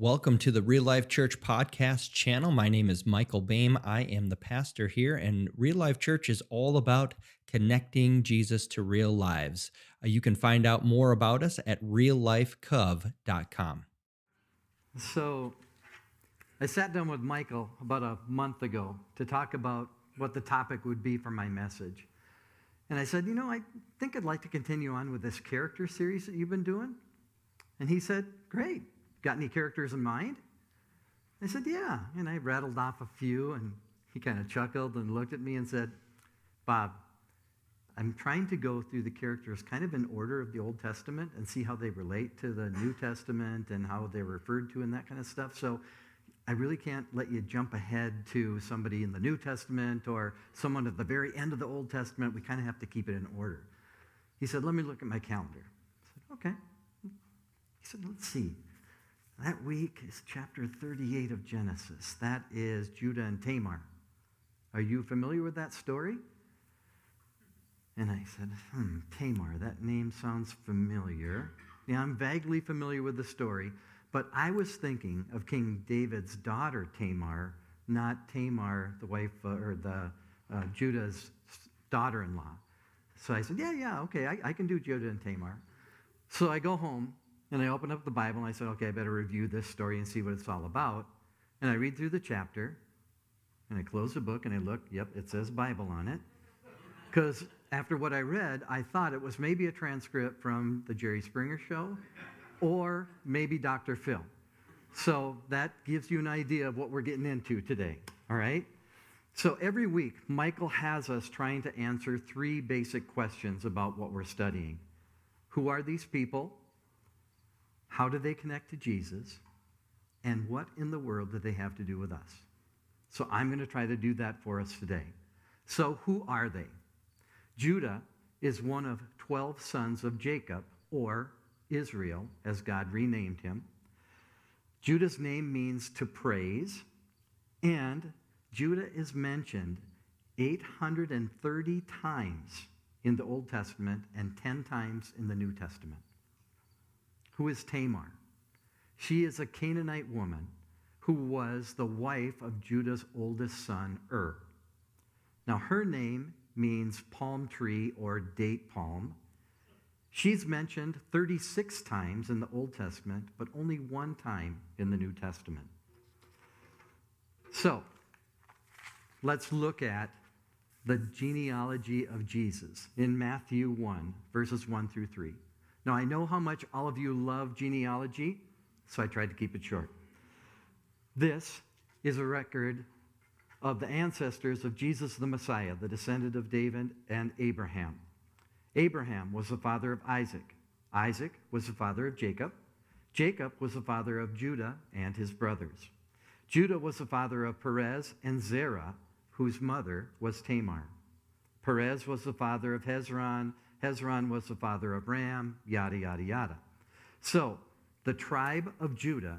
Welcome to the Real Life Church podcast channel. My name is Michael Boehm. I am the pastor here, and Real Life Church is all about connecting Jesus to real lives. Uh, you can find out more about us at reallifecov.com. So, I sat down with Michael about a month ago to talk about what the topic would be for my message. And I said, You know, I think I'd like to continue on with this character series that you've been doing. And he said, Great. Got any characters in mind? I said, Yeah. And I rattled off a few, and he kind of chuckled and looked at me and said, Bob, I'm trying to go through the characters kind of in order of the Old Testament and see how they relate to the New Testament and how they're referred to and that kind of stuff. So I really can't let you jump ahead to somebody in the New Testament or someone at the very end of the Old Testament. We kind of have to keep it in order. He said, Let me look at my calendar. I said, Okay. He said, Let's see. That week is chapter 38 of Genesis. That is Judah and Tamar. Are you familiar with that story? And I said, hmm, Tamar, that name sounds familiar. Yeah, I'm vaguely familiar with the story, but I was thinking of King David's daughter, Tamar, not Tamar, the wife uh, or the uh, Judah's daughter in law. So I said, yeah, yeah, okay, I, I can do Judah and Tamar. So I go home and I opened up the Bible and I said, okay, I better review this story and see what it's all about. And I read through the chapter and I close the book and I look, yep, it says Bible on it. Because after what I read, I thought it was maybe a transcript from the Jerry Springer show or maybe Dr. Phil. So that gives you an idea of what we're getting into today, all right? So every week, Michael has us trying to answer three basic questions about what we're studying Who are these people? How do they connect to Jesus? And what in the world do they have to do with us? So I'm going to try to do that for us today. So, who are they? Judah is one of 12 sons of Jacob, or Israel, as God renamed him. Judah's name means to praise, and Judah is mentioned 830 times in the Old Testament and 10 times in the New Testament who is Tamar. She is a Canaanite woman who was the wife of Judah's oldest son, Ur. Now, her name means palm tree or date palm. She's mentioned 36 times in the Old Testament, but only one time in the New Testament. So, let's look at the genealogy of Jesus in Matthew 1, verses 1 through 3. Now, I know how much all of you love genealogy, so I tried to keep it short. This is a record of the ancestors of Jesus the Messiah, the descendant of David and Abraham. Abraham was the father of Isaac. Isaac was the father of Jacob. Jacob was the father of Judah and his brothers. Judah was the father of Perez and Zerah, whose mother was Tamar. Perez was the father of Hezron Hezron was the father of Ram, yada, yada, yada. So, the tribe of Judah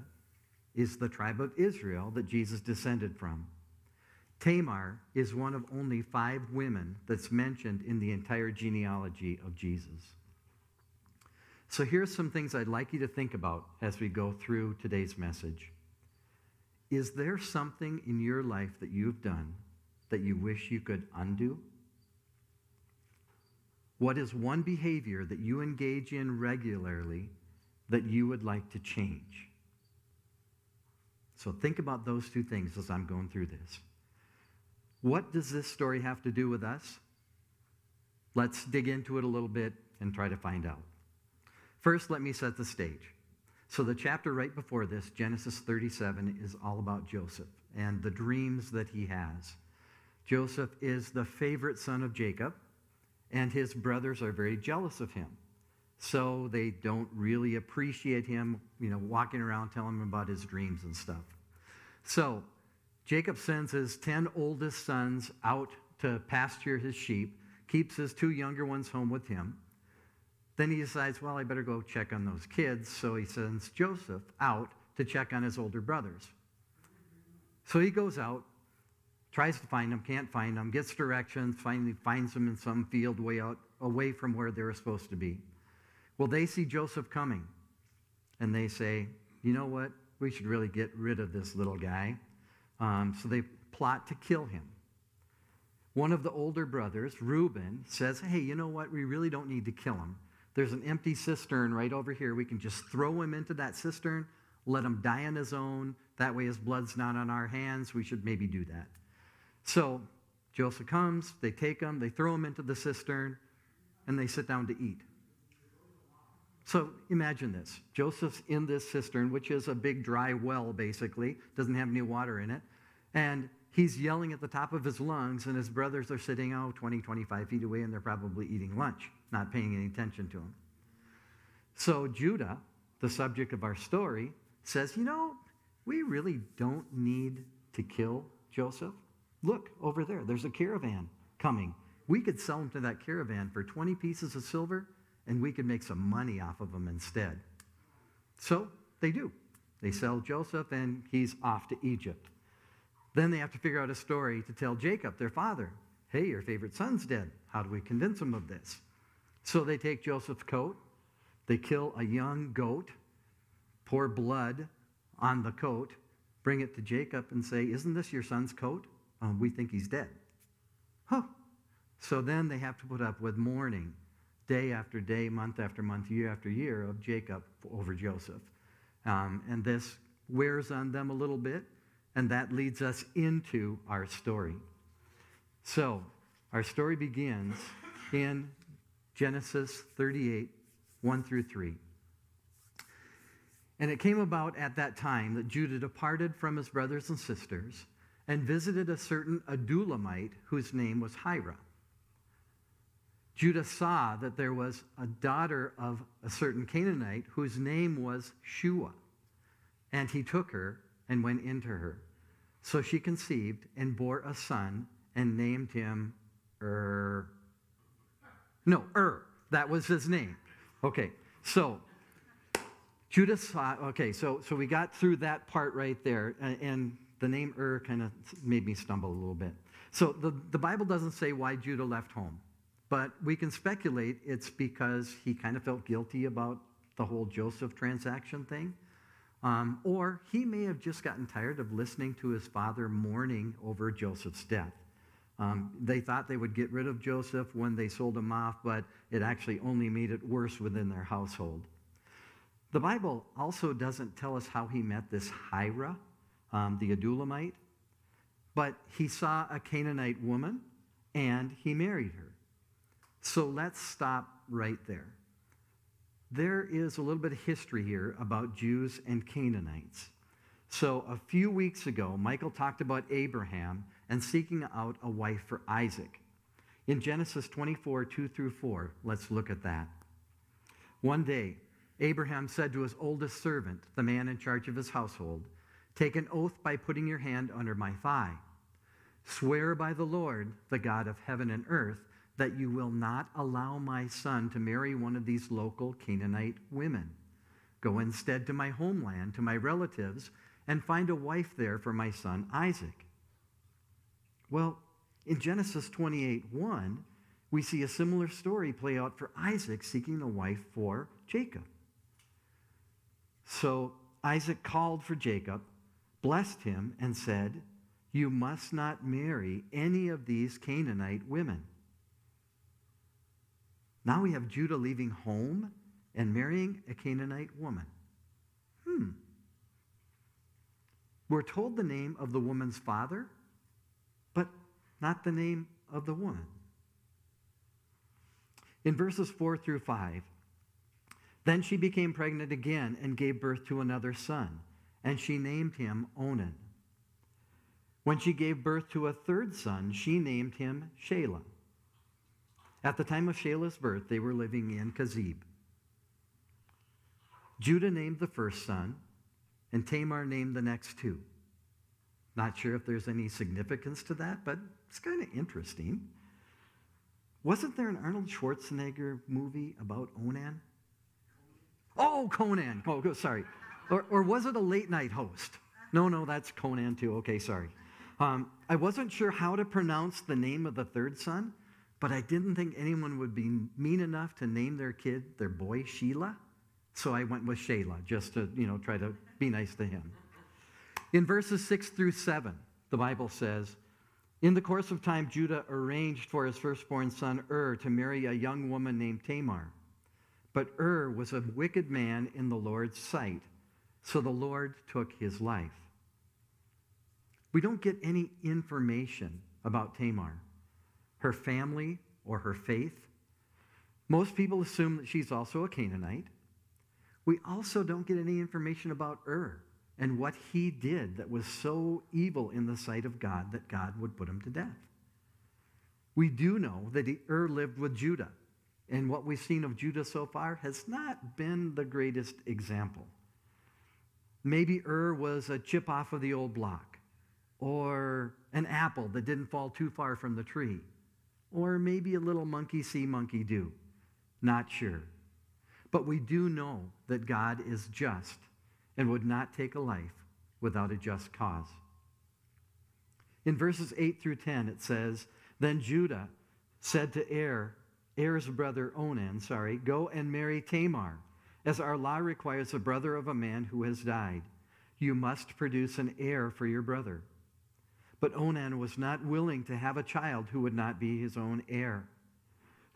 is the tribe of Israel that Jesus descended from. Tamar is one of only five women that's mentioned in the entire genealogy of Jesus. So, here's some things I'd like you to think about as we go through today's message. Is there something in your life that you've done that you wish you could undo? What is one behavior that you engage in regularly that you would like to change? So think about those two things as I'm going through this. What does this story have to do with us? Let's dig into it a little bit and try to find out. First, let me set the stage. So, the chapter right before this, Genesis 37, is all about Joseph and the dreams that he has. Joseph is the favorite son of Jacob and his brothers are very jealous of him. So they don't really appreciate him, you know, walking around telling him about his dreams and stuff. So Jacob sends his 10 oldest sons out to pasture his sheep, keeps his two younger ones home with him. Then he decides, well, I better go check on those kids. So he sends Joseph out to check on his older brothers. So he goes out, tries to find them, can't find them, gets directions, finally finds them in some field way out away from where they were supposed to be. Well, they see Joseph coming and they say, You know what? we should really get rid of this little guy. Um, so they plot to kill him. One of the older brothers, Reuben, says, Hey, you know what? We really don't need to kill him. There's an empty cistern right over here. We can just throw him into that cistern, let him die on his own. That way his blood's not on our hands. We should maybe do that. So Joseph comes, they take him, they throw him into the cistern, and they sit down to eat. So imagine this Joseph's in this cistern, which is a big dry well, basically, doesn't have any water in it. And he's yelling at the top of his lungs, and his brothers are sitting, oh, 20, 25 feet away, and they're probably eating lunch, not paying any attention to him. So Judah, the subject of our story, says, you know, we really don't need to kill Joseph. Look over there, there's a caravan coming. We could sell them to that caravan for 20 pieces of silver, and we could make some money off of them instead. So they do. They sell Joseph, and he's off to Egypt. Then they have to figure out a story to tell Jacob, their father. Hey, your favorite son's dead. How do we convince him of this? So they take Joseph's coat, they kill a young goat, pour blood on the coat, bring it to Jacob, and say, Isn't this your son's coat? Um, we think he's dead. Huh. So then they have to put up with mourning day after day, month after month, year after year of Jacob over Joseph. Um, and this wears on them a little bit, and that leads us into our story. So, our story begins in Genesis 38, 1 through 3. And it came about at that time that Judah departed from his brothers and sisters and visited a certain Adullamite whose name was Hira. Judah saw that there was a daughter of a certain Canaanite whose name was Shua, and he took her and went into her. So she conceived and bore a son and named him Er. No, Er. That was his name. Okay, so Judah saw, okay, so, so we got through that part right there, and, and the name Ur kind of made me stumble a little bit. So the, the Bible doesn't say why Judah left home, but we can speculate it's because he kind of felt guilty about the whole Joseph transaction thing. Um, or he may have just gotten tired of listening to his father mourning over Joseph's death. Um, they thought they would get rid of Joseph when they sold him off, but it actually only made it worse within their household. The Bible also doesn't tell us how he met this Hira, um, the Adullamite, but he saw a Canaanite woman and he married her. So let's stop right there. There is a little bit of history here about Jews and Canaanites. So a few weeks ago, Michael talked about Abraham and seeking out a wife for Isaac. In Genesis 24, 2 through 4, let's look at that. One day, Abraham said to his oldest servant, the man in charge of his household, Take an oath by putting your hand under my thigh. Swear by the Lord, the God of heaven and earth, that you will not allow my son to marry one of these local Canaanite women. Go instead to my homeland, to my relatives, and find a wife there for my son Isaac. Well, in Genesis 28 1, we see a similar story play out for Isaac seeking a wife for Jacob. So Isaac called for Jacob, blessed him, and said, You must not marry any of these Canaanite women. Now we have Judah leaving home and marrying a Canaanite woman. Hmm. We're told the name of the woman's father, but not the name of the woman. In verses 4 through 5, then she became pregnant again and gave birth to another son, and she named him Onan. When she gave birth to a third son, she named him Shelah. At the time of Shelah's birth, they were living in Kazib. Judah named the first son, and Tamar named the next two. Not sure if there's any significance to that, but it's kind of interesting. Wasn't there an Arnold Schwarzenegger movie about Onan? Oh, Conan. Oh, sorry. Or, or was it a late night host? No, no, that's Conan too. Okay, sorry. Um, I wasn't sure how to pronounce the name of the third son, but I didn't think anyone would be mean enough to name their kid, their boy, Sheila. So I went with Shayla just to, you know, try to be nice to him. In verses 6 through 7, the Bible says, In the course of time, Judah arranged for his firstborn son Ur to marry a young woman named Tamar. But Ur was a wicked man in the Lord's sight, so the Lord took his life. We don't get any information about Tamar, her family, or her faith. Most people assume that she's also a Canaanite. We also don't get any information about Ur and what he did that was so evil in the sight of God that God would put him to death. We do know that Ur lived with Judah, and what we've seen of Judah so far has not been the greatest example. Maybe Ur was a chip off of the old block, or an apple that didn't fall too far from the tree, or maybe a little monkey see, monkey do. Not sure. But we do know that God is just and would not take a life without a just cause. In verses 8 through 10, it says, Then Judah said to Er, Er's brother Onan, sorry, Go and marry Tamar, as our law requires a brother of a man who has died. You must produce an heir for your brother. But Onan was not willing to have a child who would not be his own heir.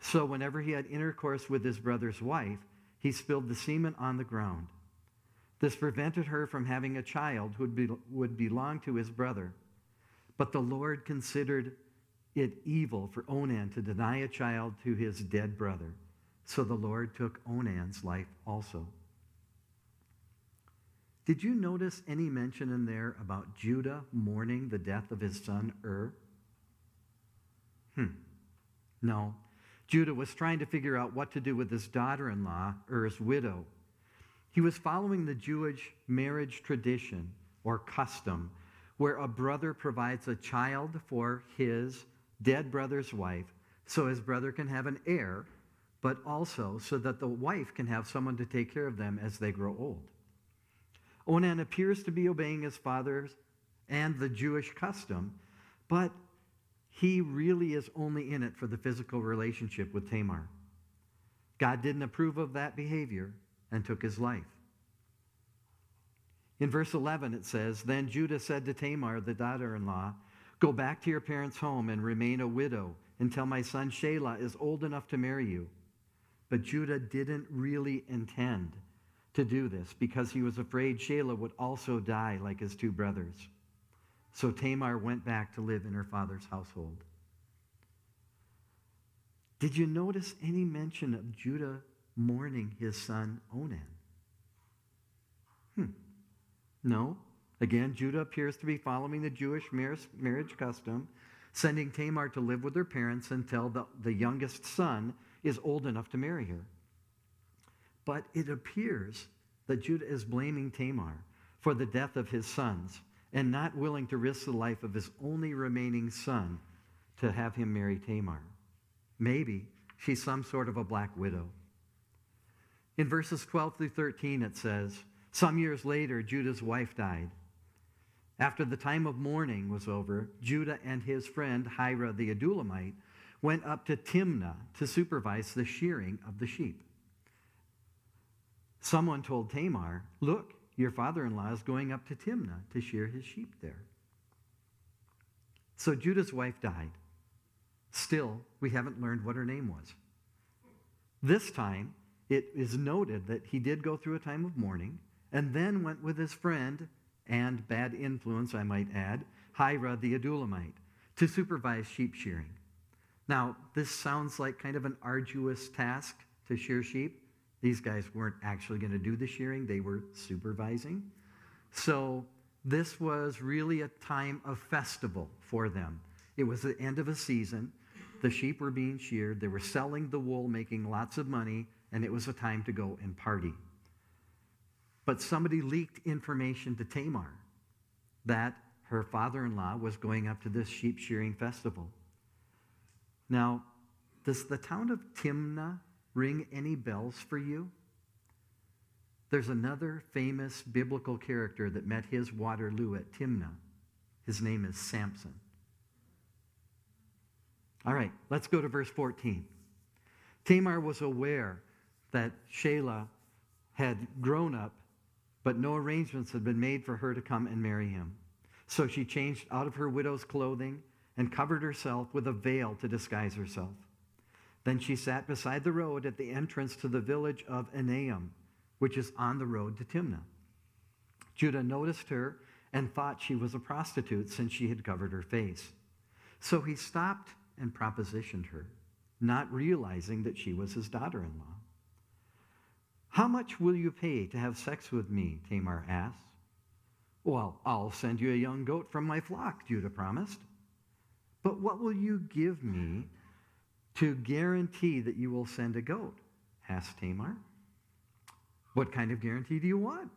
So whenever he had intercourse with his brother's wife, he spilled the semen on the ground. This prevented her from having a child who would, be, would belong to his brother. But the Lord considered it evil for Onan to deny a child to his dead brother. So the Lord took Onan's life also. Did you notice any mention in there about Judah mourning the death of his son Ur? Hmm. No. Judah was trying to figure out what to do with his daughter in law, Ur's widow. He was following the Jewish marriage tradition or custom where a brother provides a child for his dead brother's wife so his brother can have an heir, but also so that the wife can have someone to take care of them as they grow old. Onan appears to be obeying his father's and the Jewish custom, but he really is only in it for the physical relationship with Tamar. God didn't approve of that behavior and took his life. In verse 11, it says Then Judah said to Tamar, the daughter in law, Go back to your parents' home and remain a widow until my son Shelah is old enough to marry you. But Judah didn't really intend to do this because he was afraid Shelah would also die like his two brothers. So Tamar went back to live in her father's household. Did you notice any mention of Judah mourning his son Onan? Hmm. No. Again, Judah appears to be following the Jewish marriage custom, sending Tamar to live with her parents until the, the youngest son is old enough to marry her. But it appears that Judah is blaming Tamar for the death of his sons and not willing to risk the life of his only remaining son to have him marry Tamar. Maybe she's some sort of a black widow. In verses 12 through 13, it says, Some years later, Judah's wife died. After the time of mourning was over, Judah and his friend Hira the Adullamite went up to Timnah to supervise the shearing of the sheep. Someone told Tamar, Look, your father in law is going up to Timnah to shear his sheep there. So Judah's wife died. Still, we haven't learned what her name was. This time, it is noted that he did go through a time of mourning and then went with his friend and bad influence, I might add, Hira the Adullamite, to supervise sheep shearing. Now, this sounds like kind of an arduous task to shear sheep. These guys weren't actually going to do the shearing, they were supervising. So, this was really a time of festival for them. It was the end of a season. The sheep were being sheared, they were selling the wool, making lots of money, and it was a time to go and party. But somebody leaked information to Tamar that her father in law was going up to this sheep shearing festival. Now, does the town of Timnah ring any bells for you? There's another famous biblical character that met his Waterloo at Timnah. His name is Samson. All right, let's go to verse 14. Tamar was aware that Shelah had grown up but no arrangements had been made for her to come and marry him. So she changed out of her widow's clothing and covered herself with a veil to disguise herself. Then she sat beside the road at the entrance to the village of Enaim, which is on the road to Timnah. Judah noticed her and thought she was a prostitute since she had covered her face. So he stopped and propositioned her, not realizing that she was his daughter in law. How much will you pay to have sex with me? Tamar asked. Well, I'll send you a young goat from my flock, Judah promised. But what will you give me to guarantee that you will send a goat? asked Tamar. What kind of guarantee do you want?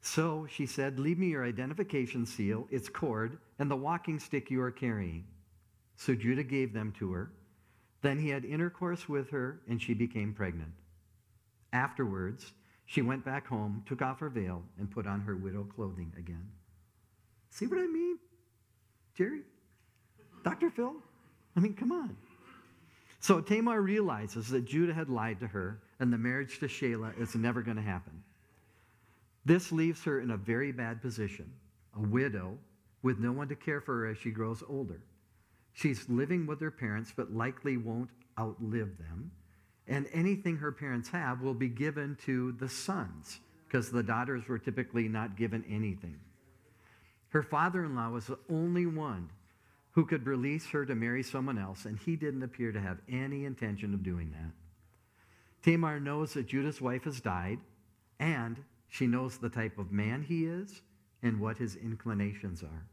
So she said, Leave me your identification seal, its cord, and the walking stick you are carrying. So Judah gave them to her. Then he had intercourse with her, and she became pregnant. Afterwards, she went back home, took off her veil, and put on her widow clothing again. See what I mean? Jerry? Dr. Phil? I mean, come on. So Tamar realizes that Judah had lied to her, and the marriage to Shelah is never going to happen. This leaves her in a very bad position, a widow with no one to care for her as she grows older. She's living with her parents, but likely won't outlive them. And anything her parents have will be given to the sons, because the daughters were typically not given anything. Her father in law was the only one who could release her to marry someone else, and he didn't appear to have any intention of doing that. Tamar knows that Judah's wife has died, and she knows the type of man he is and what his inclinations are.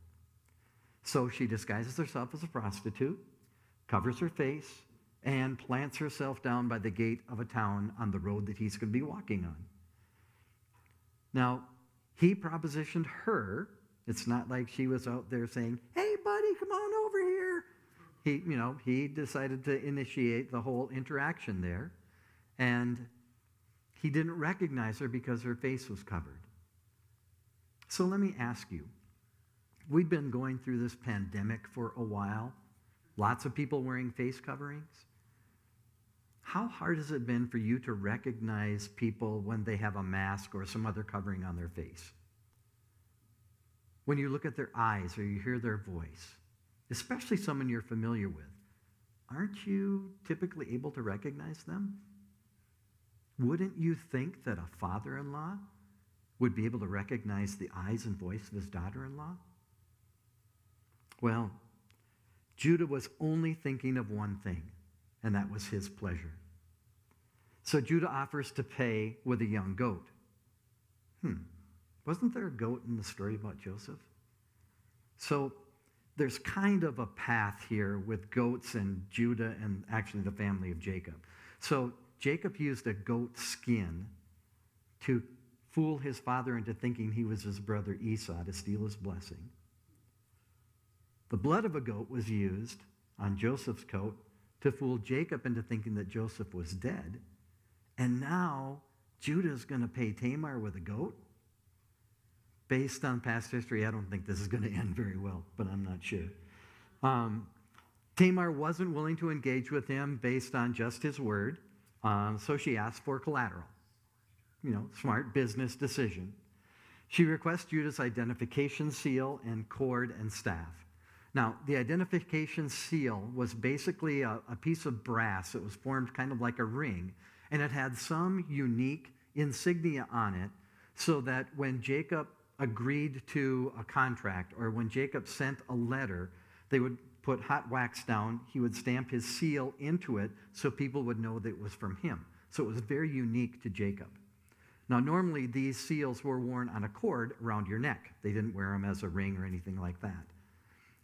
So she disguises herself as a prostitute, covers her face, and plants herself down by the gate of a town on the road that he's going to be walking on. Now, he propositioned her. It's not like she was out there saying, Hey, buddy, come on over here. He, you know, he decided to initiate the whole interaction there. And he didn't recognize her because her face was covered. So let me ask you we've been going through this pandemic for a while, lots of people wearing face coverings. How hard has it been for you to recognize people when they have a mask or some other covering on their face? When you look at their eyes or you hear their voice, especially someone you're familiar with, aren't you typically able to recognize them? Wouldn't you think that a father in law would be able to recognize the eyes and voice of his daughter in law? Well, Judah was only thinking of one thing, and that was his pleasure. So Judah offers to pay with a young goat. Hmm, wasn't there a goat in the story about Joseph? So there's kind of a path here with goats and Judah and actually the family of Jacob. So Jacob used a goat skin to fool his father into thinking he was his brother Esau to steal his blessing. The blood of a goat was used on Joseph's coat to fool Jacob into thinking that Joseph was dead. And now Judah is going to pay Tamar with a goat? Based on past history, I don't think this is going to end very well, but I'm not sure. Um, Tamar wasn't willing to engage with him based on just his word, um, so she asked for collateral. You know, smart business decision. She requests Judah's identification seal and cord and staff. Now, the identification seal was basically a, a, piece of brass that was formed kind of like a ring, and it had some unique insignia on it so that when Jacob agreed to a contract or when Jacob sent a letter, they would put hot wax down, he would stamp his seal into it so people would know that it was from him. So it was very unique to Jacob. Now, normally these seals were worn on a cord around your neck, they didn't wear them as a ring or anything like that.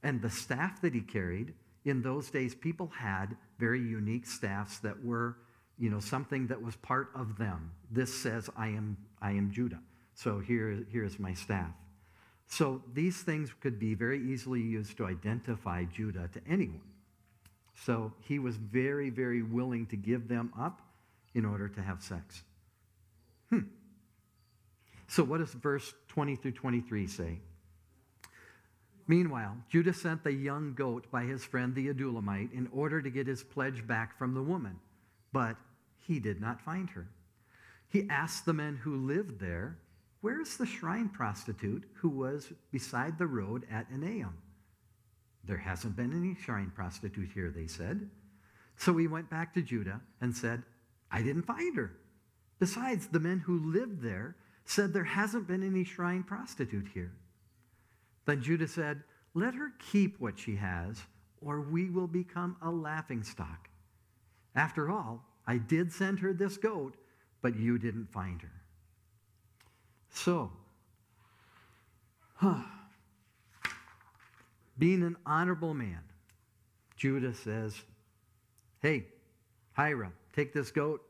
And the staff that he carried, in those days, people had very unique staffs that were, you know, something that was part of them. This says, I am, I am Judah. So here, here's my staff. So these things could be very easily used to identify Judah to anyone. So he was very, very willing to give them up in order to have sex. Hmm. So what does verse 20 through 23 say? Meanwhile, Judah sent the young goat by his friend the Adullamite in order to get his pledge back from the woman, but he did not find her. he asked the men who lived there, Where is the shrine prostitute who was beside the road at Enaim? There hasn't been any shrine prostitute here, they said. So he went back to Judah and said, I didn't find her. Besides, the men who lived there said there hasn't been any shrine prostitute here. Then Judah said, Let her keep what she has, or we will become a laughing stock. After all, I did send her this goat, but you didn't find her. So, huh, being an honorable man, Judah says, Hey, Hira, take this goat,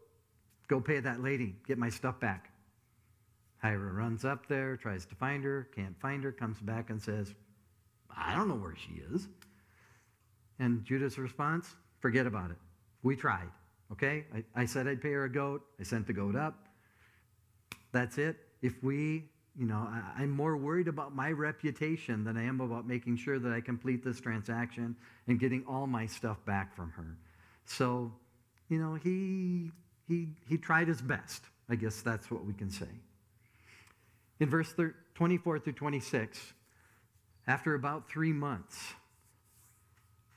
go pay that lady, get my stuff back. Hira runs up there, tries to find her, can't find her, comes back and says, I don't know where she is. And Judah's response, forget about it. We tried, okay? I, I said I'd pay her a goat. I sent the goat up. That's it. If we, you know, I, I'm more worried about my reputation than I am about making sure that I complete this transaction and getting all my stuff back from her. So, you know, he, he, he tried his best. I guess that's what we can say. In verse 24 through 26, after about three months,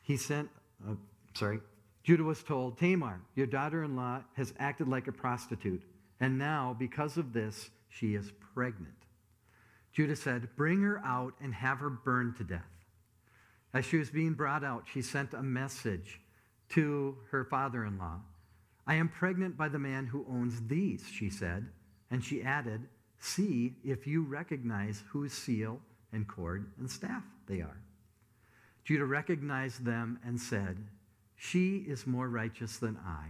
he sent, uh, sorry, Judah was told, Tamar, your daughter in law has acted like a prostitute, and now, because of this, she is pregnant. Judah said, Bring her out and have her burned to death. As she was being brought out, she sent a message to her father in law. I am pregnant by the man who owns these, she said. And she added, See if you recognize whose seal and cord and staff they are. Judah recognized them and said, She is more righteous than I,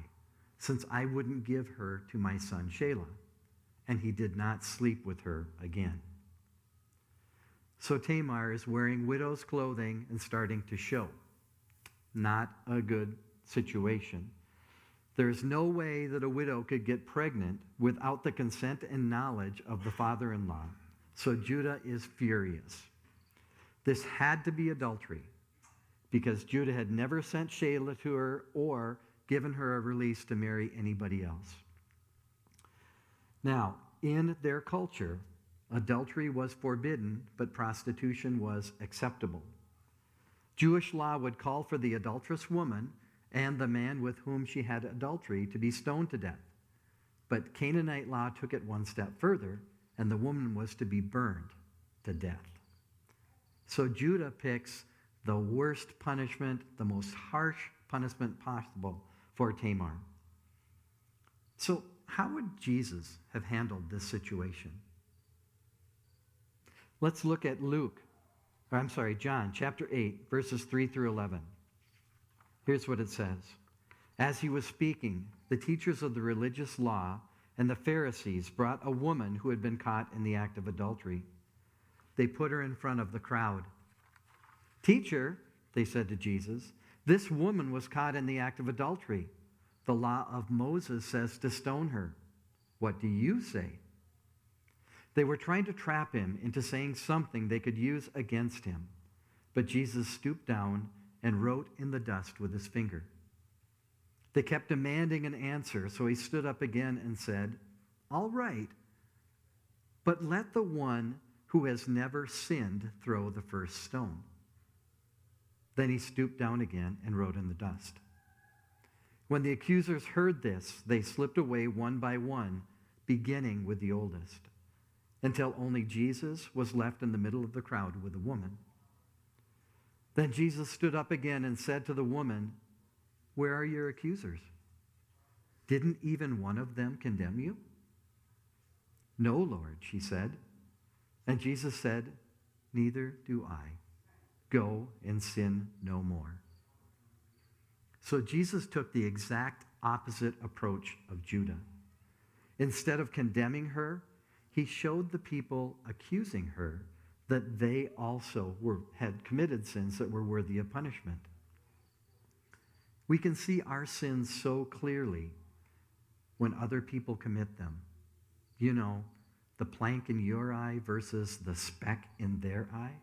since I wouldn't give her to my son Shelah. And he did not sleep with her again. So Tamar is wearing widow's clothing and starting to show. Not a good situation. There is no way that a widow could get pregnant without the consent and knowledge of the father in law. So Judah is furious. This had to be adultery because Judah had never sent Shelah to her or given her a release to marry anybody else. Now, in their culture, adultery was forbidden, but prostitution was acceptable. Jewish law would call for the adulterous woman and the man with whom she had adultery to be stoned to death. But Canaanite law took it one step further, and the woman was to be burned to death. So Judah picks the worst punishment, the most harsh punishment possible for Tamar. So, how would Jesus have handled this situation? Let's look at Luke, or I'm sorry, John chapter 8, verses 3 through 11. Here's what it says As he was speaking, the teachers of the religious law and the Pharisees brought a woman who had been caught in the act of adultery. They put her in front of the crowd. Teacher, they said to Jesus, this woman was caught in the act of adultery. The law of Moses says to stone her. What do you say? They were trying to trap him into saying something they could use against him. But Jesus stooped down and wrote in the dust with his finger. They kept demanding an answer, so he stood up again and said, All right, but let the one who has never sinned throw the first stone. Then he stooped down again and wrote in the dust. When the accusers heard this, they slipped away one by one, beginning with the oldest, until only Jesus was left in the middle of the crowd with the woman. Then Jesus stood up again and said to the woman, Where are your accusers? Didn't even one of them condemn you? No, Lord, she said. And Jesus said, Neither do I. Go and sin no more. So Jesus took the exact opposite approach of Judah. Instead of condemning her, he showed the people accusing her that they also were, had committed sins that were worthy of punishment. We can see our sins so clearly when other people commit them. You know, the plank in your eye versus the speck in their eye.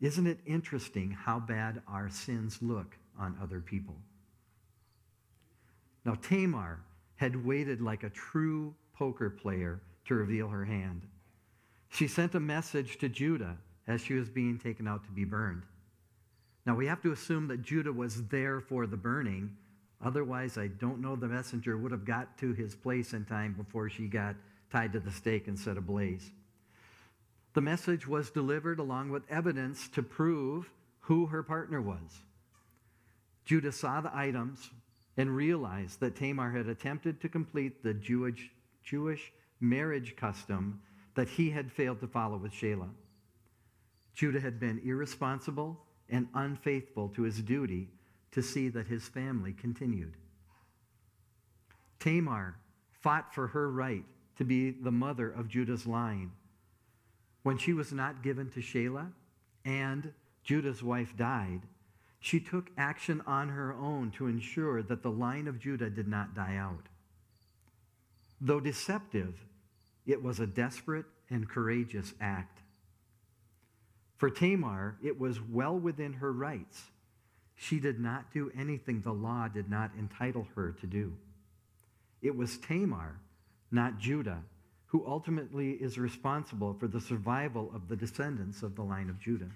Isn't it interesting how bad our sins look on other people. Now, Tamar had waited like a true poker player to reveal her hand. She sent a message to Judah as she was being taken out to be burned. Now, we have to assume that Judah was there for the burning. Otherwise, I don't know the messenger would have got to his place in time before she got tied to the stake and set ablaze. The message was delivered along with evidence to prove who her partner was. Judah saw the items and realized that Tamar had attempted to complete the Jewish, Jewish marriage custom that he had failed to follow with Shelah. Judah had been irresponsible and unfaithful to his duty to see that his family continued. Tamar fought for her right to be the mother of Judah's line. When she was not given to Shelah and Judah's wife died, she took action on her own to ensure that the line of Judah did not die out. Though deceptive, it was a desperate and courageous act. For Tamar, it was well within her rights. She did not do anything the law did not entitle her to do. It was Tamar, not Judah, who ultimately is responsible for the survival of the descendants of the line of Judah.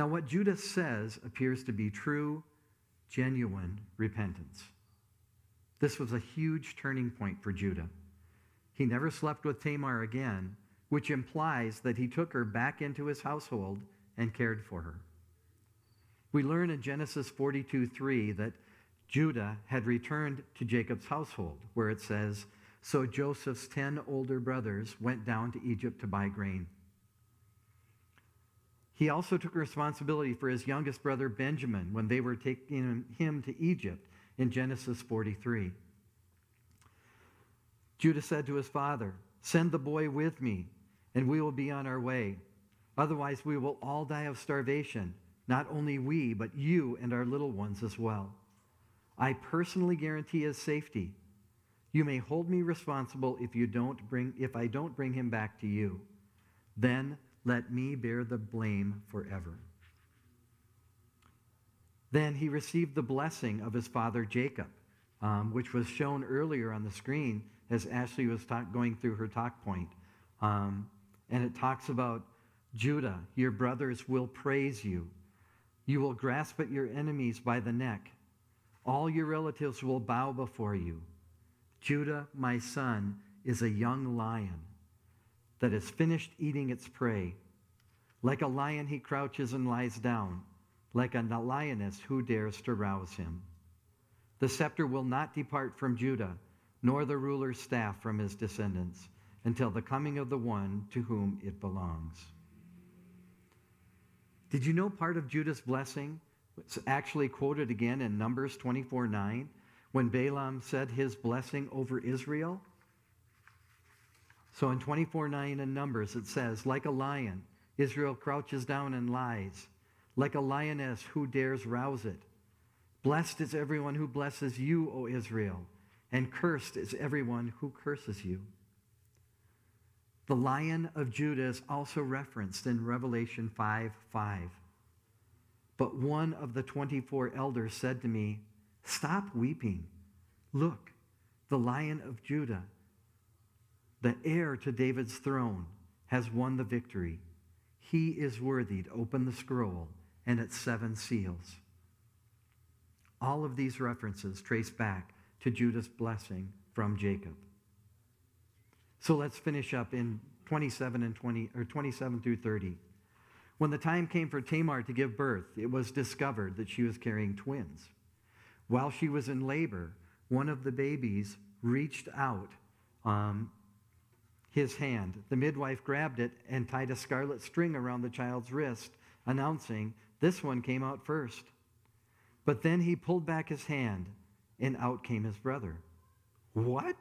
Now, what Judah says appears to be true, genuine repentance. This was a huge turning point for Judah. He never slept with Tamar again, which implies that he took her back into his household and cared for her. We learn in Genesis 42 3 that Judah had returned to Jacob's household, where it says, So Joseph's ten older brothers went down to Egypt to buy grain. He also took responsibility for his youngest brother Benjamin when they were taking him to Egypt in Genesis 43. Judah said to his father, Send the boy with me and we will be on our way. Otherwise, we will all die of starvation, not only we, but you and our little ones as well. I personally guarantee his safety. You may hold me responsible if you don't bring if I don't bring him back to you. Then let me bear the blame forever. Then he received the blessing of his father Jacob, um, which was shown earlier on the screen as Ashley was talk, going through her talk point. Um, and it talks about Judah, your brothers will praise you. You will grasp at your enemies by the neck. All your relatives will bow before you. Judah, my son, is a young lion that has finished eating its prey. Like a lion, he crouches and lies down. Like a lioness, who dares to rouse him? The scepter will not depart from Judah, nor the ruler's staff from his descendants until the coming of the one to whom it belongs. Did you know part of Judah's blessing? It's actually quoted again in Numbers 24 9 when Balaam said his blessing over Israel. So in 24 9 in Numbers, it says, Like a lion, Israel crouches down and lies. Like a lioness, who dares rouse it? Blessed is everyone who blesses you, O Israel, and cursed is everyone who curses you. The Lion of Judah is also referenced in Revelation 5 5. But one of the 24 elders said to me, Stop weeping. Look, the Lion of Judah, the heir to David's throne, has won the victory. He is worthy to open the scroll and its seven seals. All of these references trace back to Judah's blessing from Jacob. So let's finish up in 27 and 20 or 27 through 30. When the time came for Tamar to give birth, it was discovered that she was carrying twins. While she was in labor, one of the babies reached out um, his hand. The midwife grabbed it and tied a scarlet string around the child's wrist, announcing, This one came out first. But then he pulled back his hand, and out came his brother. What?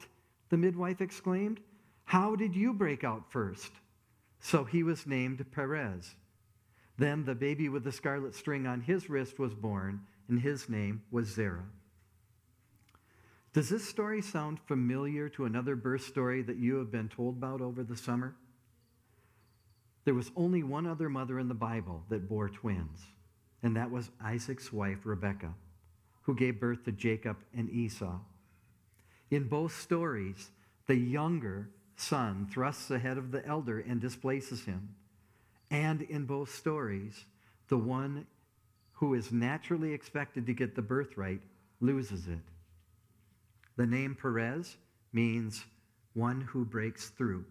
The midwife exclaimed. How did you break out first? So he was named Perez. Then the baby with the scarlet string on his wrist was born, and his name was Zerah. Does this story sound familiar to another birth story that you have been told about over the summer? There was only one other mother in the Bible that bore twins, and that was Isaac's wife, Rebekah, who gave birth to Jacob and Esau, In both stories, the younger son thrusts ahead of the elder and displaces him. And in both stories, the one who is naturally expected to get the birthright loses it. The name Perez means one who breaks through.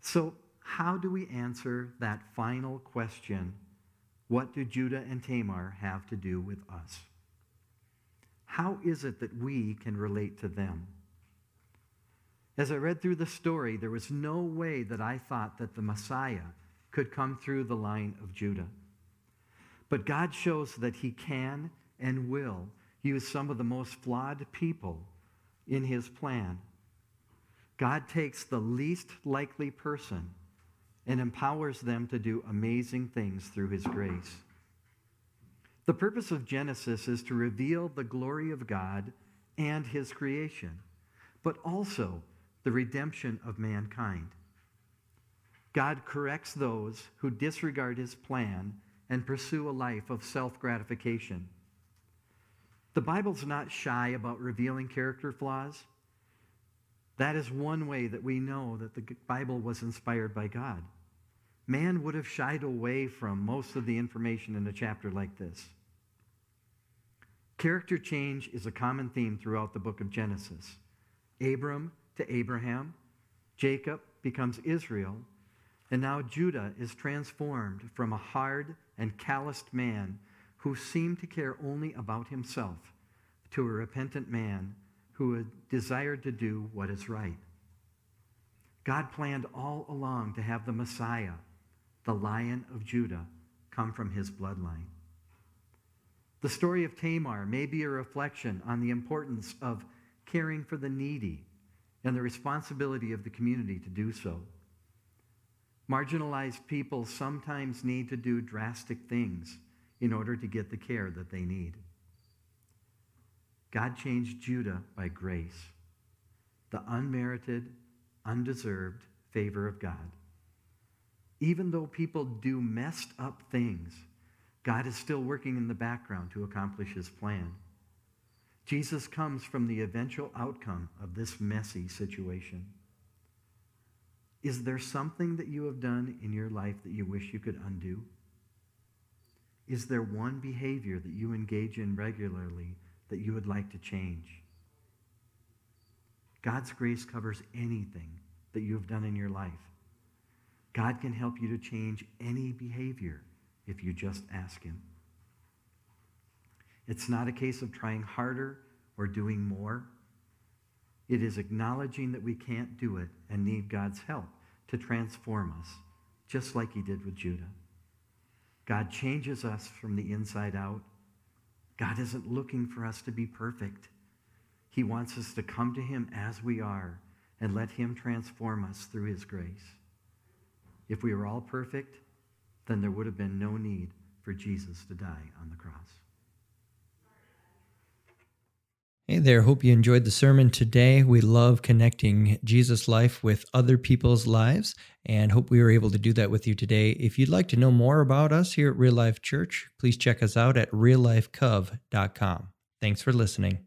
So, how do we answer that final question? What do Judah and Tamar have to do with us? How is it that we can relate to them? As I read through the story, there was no way that I thought that the Messiah could come through the line of Judah. But God shows that He can and will use some of the most flawed people in His plan. God takes the least likely person and empowers them to do amazing things through His grace. The purpose of Genesis is to reveal the glory of God and His creation, but also the redemption of mankind. God corrects those who disregard his plan and pursue a life of self gratification. The Bible's not shy about revealing character flaws. That is one way that we know that the Bible was inspired by God. Man would have shied away from most of the information in a chapter like this. Character change is a common theme throughout the book of Genesis. Abram to Abraham, Jacob becomes Israel, and now Judah is transformed from a hard and calloused man who seemed to care only about himself to a repentant man who desired to do what is right. God planned all along to have the Messiah, the Lion of Judah, come from his bloodline. The story of Tamar may be a reflection on the importance of caring for the needy and the responsibility of the community to do so. Marginalized people sometimes need to do drastic things in order to get the care that they need. God changed Judah by grace, the unmerited, undeserved favor of God. Even though people do messed up things, God is still working in the background to accomplish his plan. Jesus comes from the eventual outcome of this messy situation. Is there something that you have done in your life that you wish you could undo? Is there one behavior that you engage in regularly that you would like to change? God's grace covers anything that you have done in your life. God can help you to change any behavior if you just ask Him. It's not a case of trying harder or doing more. It is acknowledging that we can't do it and need God's help to transform us, just like He did with Judah. God changes us from the inside out. God isn't looking for us to be perfect. He wants us to come to Him as we are and let Him transform us through His grace. If we were all perfect, then there would have been no need for Jesus to die on the cross. Hey there, hope you enjoyed the sermon today. We love connecting Jesus' life with other people's lives and hope we were able to do that with you today. If you'd like to know more about us here at Real Life Church, please check us out at reallifecov.com. Thanks for listening.